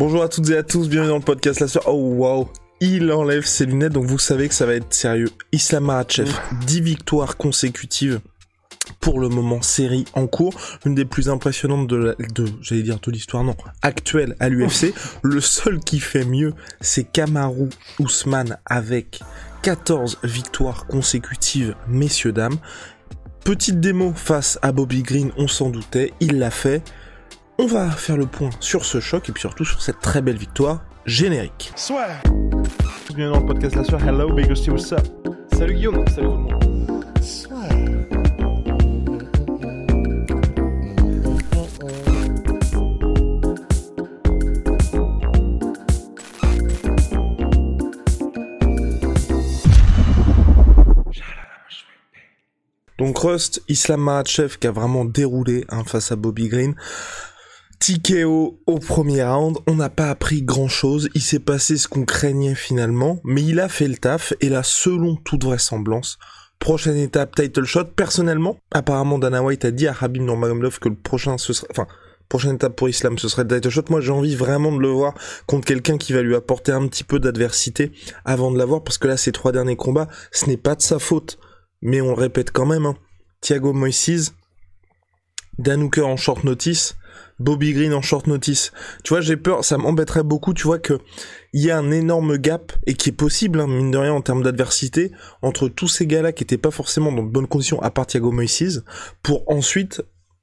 Bonjour à toutes et à tous, bienvenue dans le podcast La. Oh wow, il enlève ses lunettes, donc vous savez que ça va être sérieux. Islam Makhachev, 10 victoires consécutives pour le moment série en cours, une des plus impressionnantes de, la- de j'allais dire de l'histoire, non, actuelle à l'UFC. le seul qui fait mieux, c'est Kamaru Ousmane avec 14 victoires consécutives, messieurs, dames. Petite démo face à Bobby Green, on s'en doutait, il l'a fait. On va faire le point sur ce choc et puis surtout sur cette très belle victoire générique. Swear. Bienvenue dans le podcast La Soirée. Hello, Big Rusty, what's up? Salut Guillaume, salut tout le monde. Donc Rust, Islam Makhachev qui a vraiment déroulé hein, face à Bobby Green. TKO au premier round, on n'a pas appris grand chose, il s'est passé ce qu'on craignait finalement, mais il a fait le taf, et là, selon toute vraisemblance, prochaine étape, title shot, personnellement, apparemment Dana White a dit à Habib Nurmagomedov que le prochain, ce serait, enfin, prochaine étape pour Islam, ce serait le title shot, moi j'ai envie vraiment de le voir contre quelqu'un qui va lui apporter un petit peu d'adversité avant de l'avoir, parce que là, ces trois derniers combats, ce n'est pas de sa faute, mais on le répète quand même, hein. Thiago Moises, Dan en short notice, Bobby Green en short notice. Tu vois, j'ai peur, ça m'embêterait beaucoup, tu vois, que il y a un énorme gap, et qui est possible, hein, mine de rien, en termes d'adversité, entre tous ces gars-là qui étaient pas forcément dans de bonnes conditions, à part Thiago Moises, pour ensuite,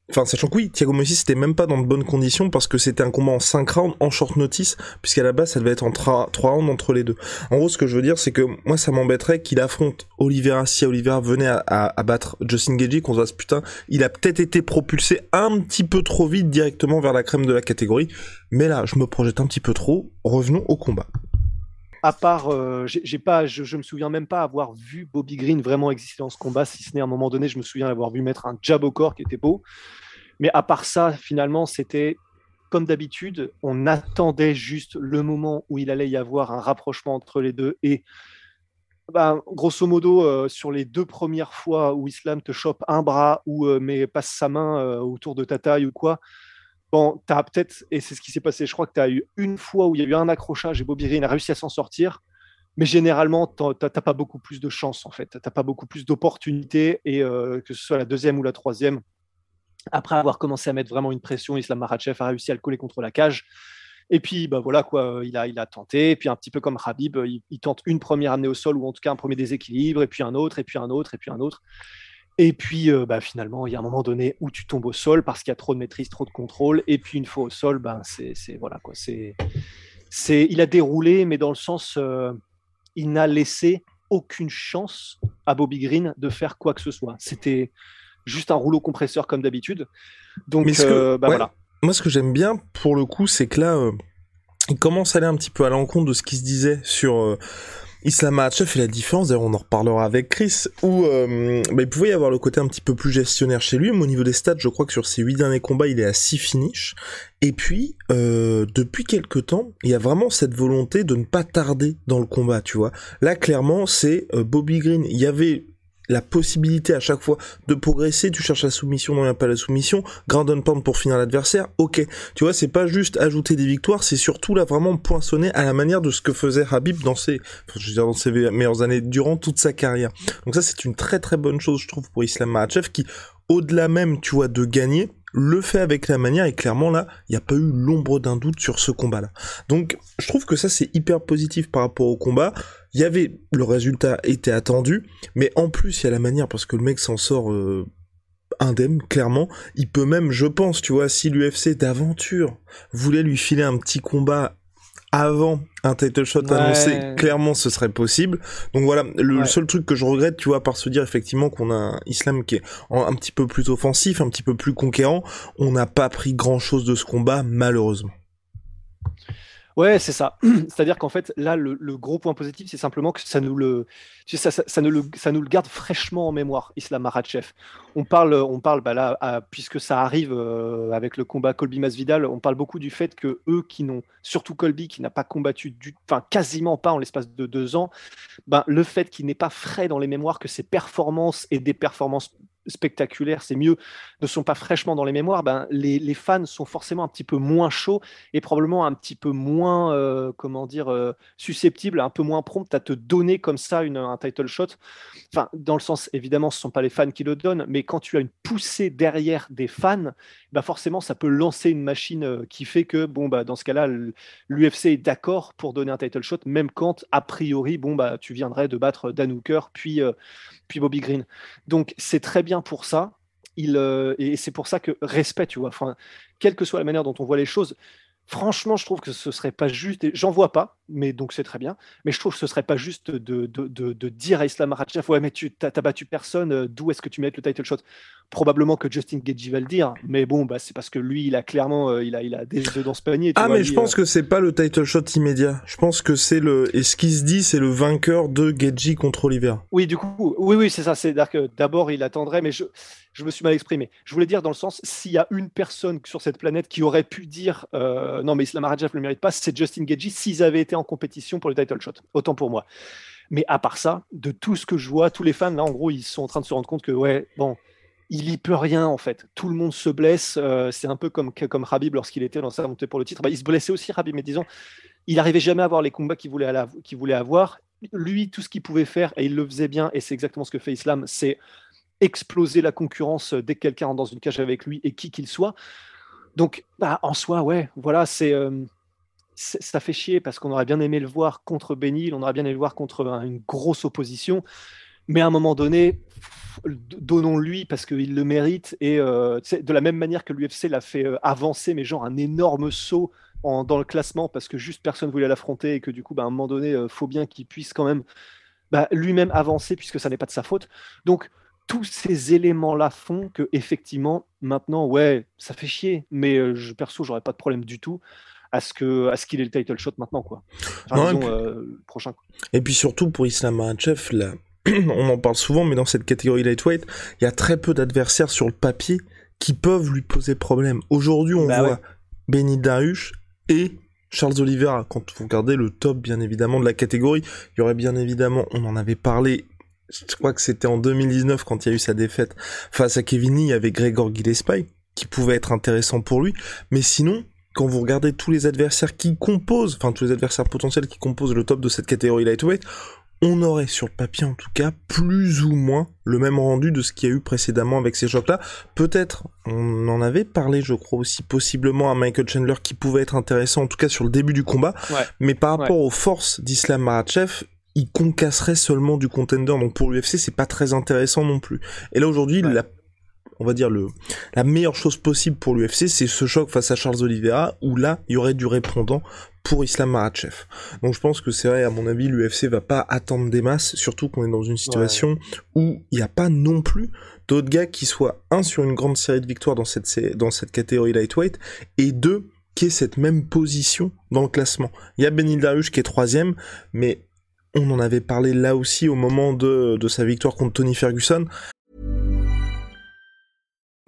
enfin, sachant que oui, Thiago Moises c'était même pas dans de bonnes conditions, parce que c'était un combat en 5 rounds, en short notice, puisqu'à la base, ça devait être en 3 rounds entre les deux. En gros, ce que je veux dire, c'est que moi, ça m'embêterait qu'il affronte Oliveira si Oliveira venait à battre Justin Gagey, qu'on se dise, putain, il a peut-être été propulsé un petit peu trop vite directement vers la crème de la catégorie. Mais là, je me projette un petit peu trop. Revenons au combat. À part, euh, j'ai pas, je, je me souviens même pas avoir vu Bobby Green vraiment exister dans ce combat, si ce n'est à un moment donné, je me souviens avoir vu mettre un jab au corps qui était beau. Mais à part ça, finalement, c'était comme d'habitude, on attendait juste le moment où il allait y avoir un rapprochement entre les deux. Et ben, grosso modo, euh, sur les deux premières fois où Islam te chope un bras ou euh, passe sa main euh, autour de ta taille ou quoi, Bon, tu as peut-être, et c'est ce qui s'est passé, je crois que tu as eu une fois où il y a eu un accrochage et Bobby Green a réussi à s'en sortir, mais généralement, tu n'as pas beaucoup plus de chance, en fait. Tu n'as pas beaucoup plus d'opportunités, et euh, que ce soit la deuxième ou la troisième, après avoir commencé à mettre vraiment une pression, Islam Makhachev a réussi à le coller contre la cage. Et puis, bah voilà, quoi, il a, il a tenté. Et puis, un petit peu comme Habib, il, il tente une première amenée au sol, ou en tout cas un premier déséquilibre, et puis un autre, et puis un autre, et puis un autre. Et puis, euh, bah, finalement, il y a un moment donné où tu tombes au sol parce qu'il y a trop de maîtrise, trop de contrôle. Et puis, une fois au sol, ben, c'est c'est- voilà quoi. C'est c'est il a déroulé, mais dans le sens, euh, il n'a laissé aucune chance à Bobby Green de faire quoi que ce soit. C'était juste un rouleau compresseur comme d'habitude. Donc, Mais euh, bah, ouais. voilà. Moi, ce que j'aime bien, pour le coup, c'est que là, euh, il commence à aller un petit peu à l'encontre de ce qui se disait sur Islam Makhachev et la différence. D'ailleurs, on en reparlera avec Chris, où euh, bah, il pouvait y avoir le côté un petit peu plus gestionnaire chez lui. Mais au niveau des stats, je crois que sur ses huit derniers combats, il est à 6 finishes. Et puis, euh, depuis quelque temps, il y a vraiment cette volonté de ne pas tarder dans le combat, tu vois. Là, clairement, c'est euh, Bobby Green. Il y avait la possibilité à chaque fois de progresser, tu cherches la soumission, non, il n'y a pas la soumission, ground and pound pour finir l'adversaire, ok. Tu vois, c'est pas juste ajouter des victoires, c'est surtout là vraiment poinçonner à la manière de ce que faisait Habib dans ses, je veux dire, dans ses meilleures années, durant toute sa carrière. Donc ça, c'est une très très bonne chose, je trouve, pour Islam Makhachev, qui, au-delà même, tu vois, de gagner, le fait avec la manière, et clairement là, il n'y a pas eu l'ombre d'un doute sur ce combat-là. Donc, je trouve que ça, c'est hyper positif par rapport au combat. Il y avait, le résultat était attendu, mais en plus, il y a la manière, parce que le mec s'en sort euh, indemne, clairement. Il peut même, je pense, tu vois, si l'UFC d'aventure voulait lui filer un petit combat avant un title shot annoncé, clairement ce serait possible. Donc voilà, le seul truc que je regrette, tu vois, par se dire effectivement qu'on a un Islam qui est un petit peu plus offensif, un petit peu plus conquérant, on n'a pas pris grand chose de ce combat, malheureusement. Ouais, c'est ça. C'est-à-dire qu'en fait, là, le, gros point positif, c'est simplement que ça nous le, ça, nous le, ça nous le garde fraîchement en mémoire, Islam Makhachev. On parle, on parle, bah là, puisque ça arrive euh, avec le combat Colby Masvidal, on parle beaucoup du fait que eux qui n'ont, surtout Colby qui n'a pas combattu, enfin quasiment pas en l'espace de deux ans, ben, le fait qu'il n'est pas frais dans les mémoires, que ses performances et des performances spectaculaires, c'est mieux, ne sont pas fraîchement dans les mémoires, ben, les, fans sont forcément un petit peu moins chauds et probablement un petit peu moins, euh, comment dire, euh, susceptibles, un peu moins prompts à te donner comme ça une, un title shot. Enfin, dans le sens, évidemment, ce ne sont pas les fans qui le donnent, mais quand tu as une poussée derrière des fans, ben forcément, ça peut lancer une machine euh, qui fait que, bon, bah, dans ce cas-là, l'UFC est d'accord pour donner un title shot, même quand, a priori, bon, bah, tu viendrais de battre Dan Hooker, puis, puis Bobby Green. Donc, c'est très bien pour ça. Il, euh, et c'est pour ça que respect, tu vois. Enfin, quelle que soit la manière dont on voit les choses, Franchement, je trouve que ce serait pas juste, j'en vois pas, mais donc c'est très bien, mais je trouve que ce serait pas juste de, de, de, dire à Islam Makhachev, ouais, mais tu t'as battu personne, euh, d'où est-ce que tu mets le title shot? Probablement que Justin Gagey va le dire, mais bon, bah, c'est parce que lui, il a clairement, euh, il, a, il a des œufs dans ce panier. ah, mais je pense euh. que c'est pas le title shot immédiat. Je pense que c'est le, et ce qui se dit, c'est le vainqueur de Gagey contre Oliver. Oui, du coup, oui, oui, c'est ça, c'est d'abord il attendrait, mais je, je me suis mal exprimé. Je voulais dire dans le sens, s'il y a une personne sur cette planète qui aurait pu dire euh, non, mais Islam Makhachev ne le mérite pas, c'est Justin Gagey s'ils avaient été en compétition pour le title shot. Autant pour moi. Mais à part ça, de tout ce que je vois, tous les fans, là, en gros, ils sont en train de se rendre compte que, ouais, bon, il y peut rien en fait. Tout le monde se blesse. Euh, c'est un peu comme, comme Rabib lorsqu'il était dans sa montée pour le titre. Bah, il se blessait aussi, Rabib, mais disons, il n'arrivait jamais à avoir les combats qu'il voulait, voulait avoir. Lui, tout ce qu'il pouvait faire, et il le faisait bien, et c'est exactement ce que fait Islam, c'est exploser la concurrence dès que quelqu'un rentre dans une cage avec lui et qui qu'il soit. Donc, bah, en soi, ouais, voilà, euh, c'est ça fait chier parce qu'on aurait bien aimé le voir contre Benil, on aurait bien aimé le voir contre une grosse opposition, mais à un moment donné, donnons-lui parce qu'il le mérite et euh, de la même manière que l'UFC l'a fait euh, avancer, mais genre un énorme saut dans le classement parce que juste personne voulait l'affronter et que du coup, bah, à un moment donné, il faut bien qu'il puisse quand même bah, lui-même avancer puisque ça n'est pas de sa faute. Donc, tous ces éléments-là font que effectivement, maintenant, ouais, ça fait chier, mais euh, je perso, j'aurais pas de problème du tout à ce que à ce qu'il ait le title shot maintenant, quoi. Euh, prochain. Et puis surtout pour Islam Makhachev, là, on en parle souvent, mais dans cette catégorie lightweight, il y a très peu d'adversaires sur le papier qui peuvent lui poser problème. Aujourd'hui, on bah voit Benny Darush et Charles Oliveira. Quand vous regardez le top, bien évidemment, de la catégorie, il y aurait bien évidemment, on en avait parlé je crois que c'était en 2019 quand il y a eu sa défaite face à Kevin Lee avec Gregor Gillespie, qui pouvait être intéressant pour lui. Mais sinon, quand vous regardez tous les adversaires qui composent, enfin tous les adversaires potentiels qui composent le top de cette catégorie lightweight, on aurait sur le papier en tout cas plus ou moins le même rendu de ce qu'il y a eu précédemment avec ces chocs-là. Peut-être, on en avait parlé, je crois aussi possiblement à Michael Chandler qui pouvait être intéressant en tout cas sur le début du combat, mais par rapport aux forces d'Islam Makhachev, il concasserait seulement du contender. Donc pour l'UFC, c'est pas très intéressant non plus. Et là aujourd'hui, la, on va dire le, la meilleure chose possible pour l'UFC, c'est ce choc face à Charles Oliveira, où là, il y aurait du répondant pour Islam Makhachev. Donc je pense que c'est vrai, à mon avis, l'UFC va pas attendre des masses, surtout qu'on est dans une situation où il n'y a pas non plus d'autres gars qui soient, un, sur une grande série de victoires dans cette, dans cette catégorie lightweight, et deux, qui aient cette même position dans le classement. Il y a Benil Dariush qui est troisième, mais On en avait parlé là aussi au moment de, de sa victoire contre Tony Ferguson.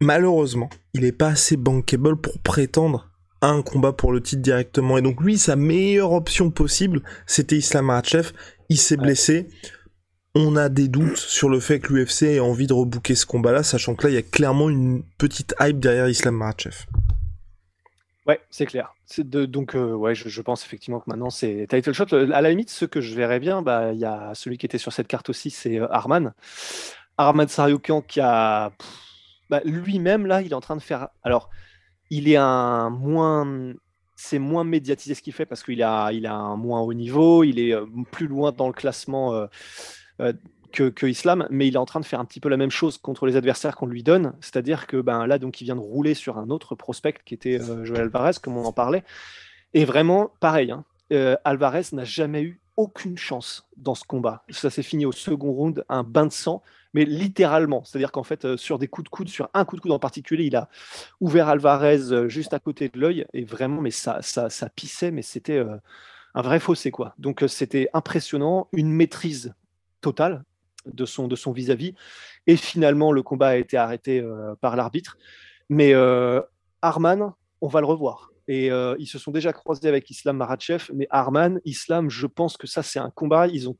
Malheureusement, il est pas assez bankable pour prétendre un combat pour le titre directement. Et donc lui, sa meilleure option possible, c'était Islam Makhachev. Il s'est blessé. On a des doutes sur le fait que l'UFC ait envie de rebooker ce combat-là, sachant que là, il y a clairement une petite hype derrière Islam Makhachev. Ouais, c'est clair. De, donc, ouais, je, pense effectivement que maintenant c'est title shot. À la limite, ce que je verrais bien, bah, il y a celui qui était sur cette carte aussi, c'est Arman. Arman Saryukian qui a. Bah, lui-même, là, il est en train de faire. Alors, il est un moins. C'est moins médiatisé ce qu'il fait parce qu'il a, il a un moins haut niveau, il est plus loin dans le classement que, Islam, mais il est en train de faire un petit peu la même chose contre les adversaires qu'on lui donne. C'est-à-dire que ben, là, donc, il vient de rouler sur un autre prospect qui était euh, Joël Alvarez, comme on en parlait. Et vraiment, pareil, hein, euh, Alvarez n'a jamais eu aucune chance dans ce combat. Ça s'est fini au second round, un bain de sang, mais littéralement. C'est-à-dire qu'en fait, euh, sur des coups de coude, sur un coup de coude en particulier, il a ouvert Alvarez juste à côté de l'œil, et vraiment, mais ça, ça, pissait, mais c'était un vrai fossé, quoi. Donc, c'était impressionnant, une maîtrise totale de son vis-à-vis. Et finalement, le combat a été arrêté euh, par l'arbitre. Mais euh, Arman, on va le revoir. Et euh, ils se sont déjà croisés avec Islam Maratchev, mais Arman, Islam, je pense que ça, c'est un combat. Ils ont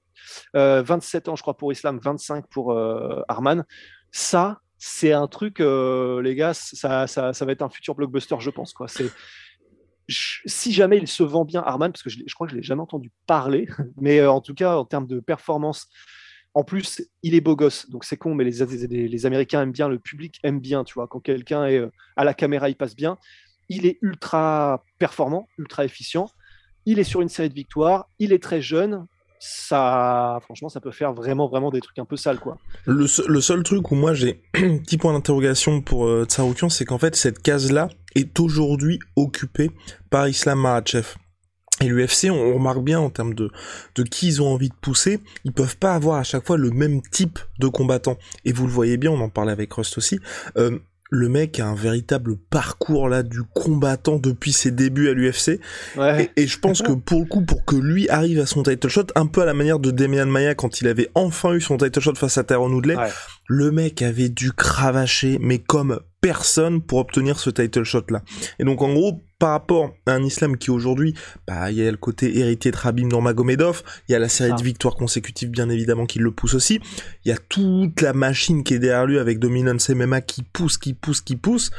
27 ans, je crois, pour Islam, 25 pour Arman. Ça, c'est un truc, les gars, ça, ça, ça, va être un futur blockbuster, je pense. Quoi. C'est, si jamais il se vend bien, Arman, parce que je, crois que je ne l'ai jamais entendu parler, mais en tout cas, en termes de performance en plus, il est beau gosse, donc c'est con, mais les, les, Américains aiment bien, le public aime bien, tu vois. Quand quelqu'un est euh, à la caméra, il passe bien. Il est ultra performant, ultra efficient. Il est sur une série de victoires. Il est très jeune. Ça, franchement, ça peut faire vraiment, vraiment des trucs un peu sales, quoi. Le, seul truc où moi j'ai un petit point d'interrogation pour euh, c'est qu'en fait, cette case-là est aujourd'hui occupée par Islam Makhachev. Et l'UFC, on remarque bien en termes de, de qui ils ont envie de pousser, ils peuvent pas avoir à chaque fois le même type de combattant. Et vous le voyez bien, on en parlait avec Rust aussi, euh, le mec a un véritable parcours là du combattant depuis ses débuts à l'UFC. Et, je pense que pour le coup, pour que lui arrive à son title shot, un peu à la manière de Demian Maya quand il avait enfin eu son title shot face à Tyrone Woodley, le mec avait dû cravacher, mais comme personne pour obtenir ce title shot là. Et donc en gros, par rapport à un islam qui aujourd'hui, bah, il y a le côté héritier de Rabim Nurmagomedov, il y a la série de victoires consécutives bien évidemment qui le pousse aussi, il y a toute la machine qui est derrière lui avec Dominance MMA qui pousse, qui pousse, qui pousse.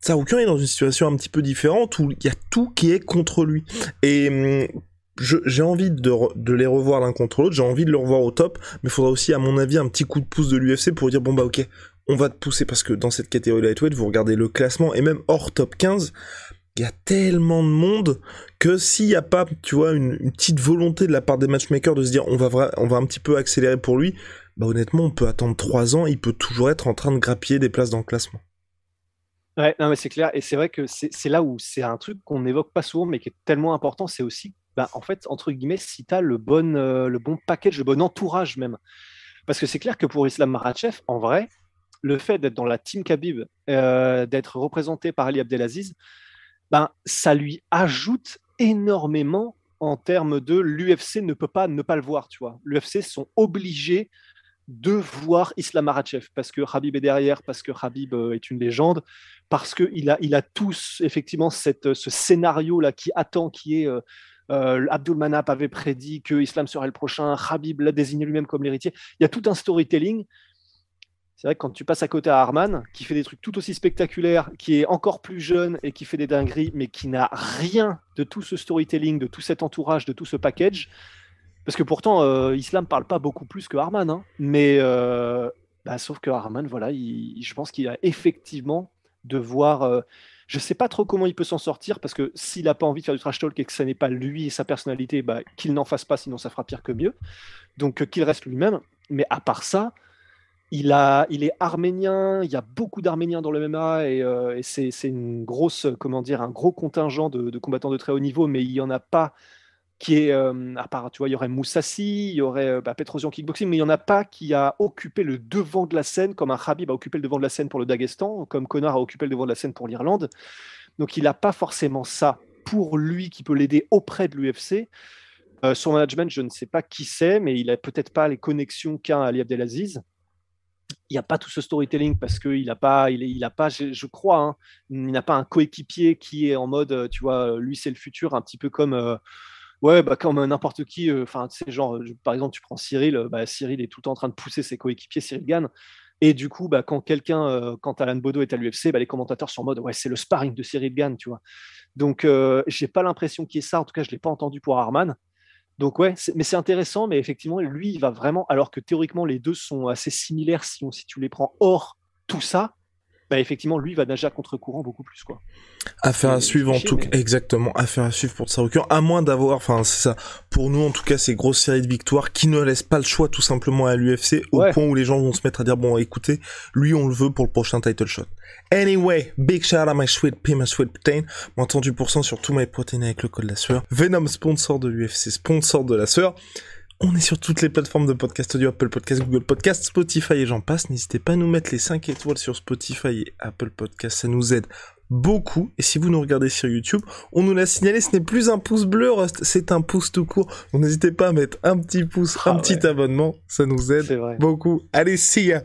Saroukian est dans une situation un petit peu différente où il y a tout qui est contre lui. Et hum, j'ai envie de, de, les revoir l'un contre l'autre, j'ai envie de le revoir au top, mais il faudra aussi, à mon avis, un petit coup de pouce de l'UFC pour dire bon bah ok, on va te pousser parce que dans cette catégorie lightweight, vous regardez le classement et même hors top 15, il y a tellement de monde que s'il n'y a pas, tu vois, une, petite volonté de la part des matchmakers de se dire on va, on va un petit peu accélérer pour lui, bah honnêtement, on peut attendre 3 ans, il peut toujours être en train de grappiller des places dans le classement. Ouais, non, mais c'est clair. Et c'est vrai que c'est là où c'est un truc qu'on n'évoque pas souvent, mais qui est tellement important. C'est aussi, bah, en fait, entre guillemets, si tu as le bon, euh, le bon package, le bon entourage même. Parce que c'est clair que pour Islam Marachev, en vrai, le fait d'être dans la team Khabib, euh, d'être représenté par Ali Abdelaziz, ben, ça lui ajoute énormément en termes de l'UFC ne peut pas ne pas le voir, tu. L'UFC sont obligés de voir Islam Makhachev parce que Habib est derrière, parce que Habib euh, est une légende, parce qu'il a, tous effectivement cette, ce scénario là qui attend, qui est euh, euh avait prédit que Islam serait le prochain, Habib l'a désigné lui-même comme l'héritier. Il y a tout un storytelling c'est vrai que quand tu passes à côté à Arman, qui fait des trucs tout aussi spectaculaires, qui est encore plus jeune et qui fait des dingueries, mais qui n'a rien de tout ce storytelling, de tout cet entourage, de tout ce package, parce que pourtant, euh, Islam parle pas beaucoup plus que Arman, hein, mais euh, bah, sauf que Arman, voilà, je pense qu'il a effectivement de voir. Euh, je sais pas trop comment il peut s'en sortir parce que s'il n'a pas envie de faire du trash talk et que ce n'est pas lui et sa personnalité, bah, qu'il n'en fasse pas, sinon ça fera pire que mieux. Donc qu'il reste lui-même. Mais à part ça, il, est arménien, il y a beaucoup d'Arméniens dans le MMA et, euh, c'est, une grosse, comment dire, un gros contingent de, combattants de très haut niveau, mais il n'y en a pas qui est, euh, à part, tu vois, il y aurait Moussassi, il y aurait euh, bah, Petrosian Kickboxing, mais il n'y en a pas qui a occupé le devant de la scène, comme un a occupé le devant de la scène pour le Daghestan, comme Connor a occupé le devant de la scène pour l'Irlande. Donc il n'a pas forcément ça pour lui qui peut l'aider auprès de l'UFC. son management, je ne sais pas qui c'est, mais il n'a peut-être pas les connexions qu'a Ali Abdelaziz il n'y a pas tout ce storytelling parce qu'il n'a pas, il, il a pas, je, crois, hein, il n'a pas un coéquipier qui est en mode, euh, tu vois, euh, lui c'est le futur, un petit peu comme, euh, bah, comme n'importe qui. Enfin, par exemple, tu prends Cyril, bah, Cyril est tout le temps en train de pousser ses coéquipiers, Cyril gagne. Et du coup, bah, quand quelqu'un, quand Alan Bodo est à l'UFC, bah, les commentateurs sont en mode ouais, c'est le sparring de Cyril Gann, tu vois. Donc, euh, j'ai pas l'impression qu'il y ait ça. En tout cas, je l'ai pas entendu pour Arman. Donc ouais, mais c'est intéressant, mais effectivement, lui, il va vraiment, alors que théoriquement, les deux sont assez similaires si, on, si tu les prends hors tout ça, bah, effectivement, lui, va nager à contre-courant beaucoup plus. Quoi. Affaire à suivre en tout cas, exactement, affaire à suivre pour Tsaroukian, à moins d'avoir, enfin c'est ça, pour nous en tout cas, ces grosses séries de victoires qui ne laissent pas le choix tout simplement à l'UFC, au point où les gens vont se mettre à dire, bon écoutez, lui on le veut pour le prochain title shot. Anyway, big shout out à my sweet pea, my sweet protein, moins 38% sur tout my protein avec le code la sueur. Venom, sponsor de l'UFC, sponsor de la sueur. On est sur toutes les plateformes de podcast audio, Apple Podcast, Google Podcast, Spotify et j'en passe. N'hésitez pas à nous mettre les 5 étoiles sur Spotify et Apple Podcast, ça nous aide beaucoup. Et si vous nous regardez sur YouTube, on nous l'a signalé, ce n'est plus un pouce bleu, Rust, c'est un pouce tout court. Donc n'hésitez pas à mettre un petit pouce, un ah petit abonnement, ça nous aide beaucoup. Allez, see ya